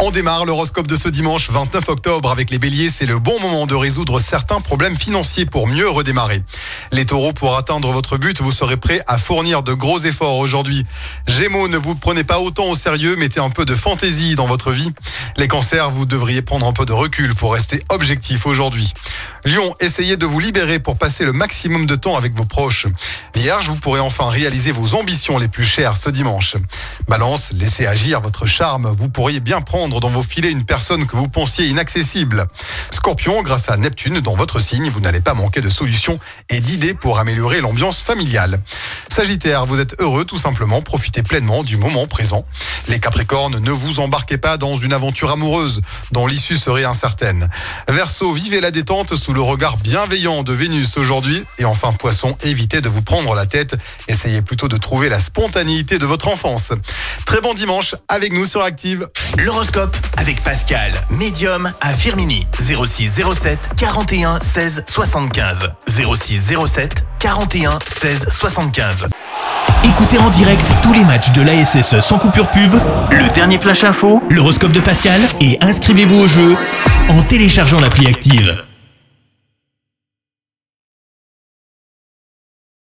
On démarre l'horoscope de ce dimanche 29 octobre avec les béliers. C'est le bon moment de résoudre certains problèmes financiers pour mieux redémarrer. Les taureaux, pour atteindre votre but, vous serez prêts à fournir de gros efforts aujourd'hui. Gémeaux, ne vous prenez pas autant au sérieux, mettez un peu de fantaisie dans votre vie. Les cancers, vous devriez prendre un peu de recul pour rester objectif aujourd'hui. Lion, essayez de vous libérer pour passer le maximum de temps avec vos proches. Vierge, vous pourrez enfin réaliser vos ambitions les plus chères ce dimanche. Balance, laissez agir votre charme. Vous pourriez bien prendre dans vos filets une personne que vous pensiez inaccessible. Scorpion, grâce à Neptune dans votre signe, vous n'allez pas manquer de solutions et d'idées pour améliorer l'ambiance familiale. Sagittaire, vous êtes heureux tout simplement, profitez pleinement du moment présent. Les Capricornes, ne vous embarquez pas dans une aventure amoureuse dont l'issue serait incertaine. Verseau, vivez la détente sous le regard bienveillant de Vénus aujourd'hui. Et enfin Poisson, évitez de vous prendre la tête, essayez plutôt de trouver la spontanéité de votre enfance. Très bon dimanche avec nous sur Active. L'horoscope avec Pascal, médium à Firmini. 06 07 41 16 75. 06 07 41 16 75. Écoutez en direct tous les matchs de l'ASSE sans coupure pub, le dernier flash info, l'horoscope de Pascal et inscrivez-vous au jeu en téléchargeant l'appli Active.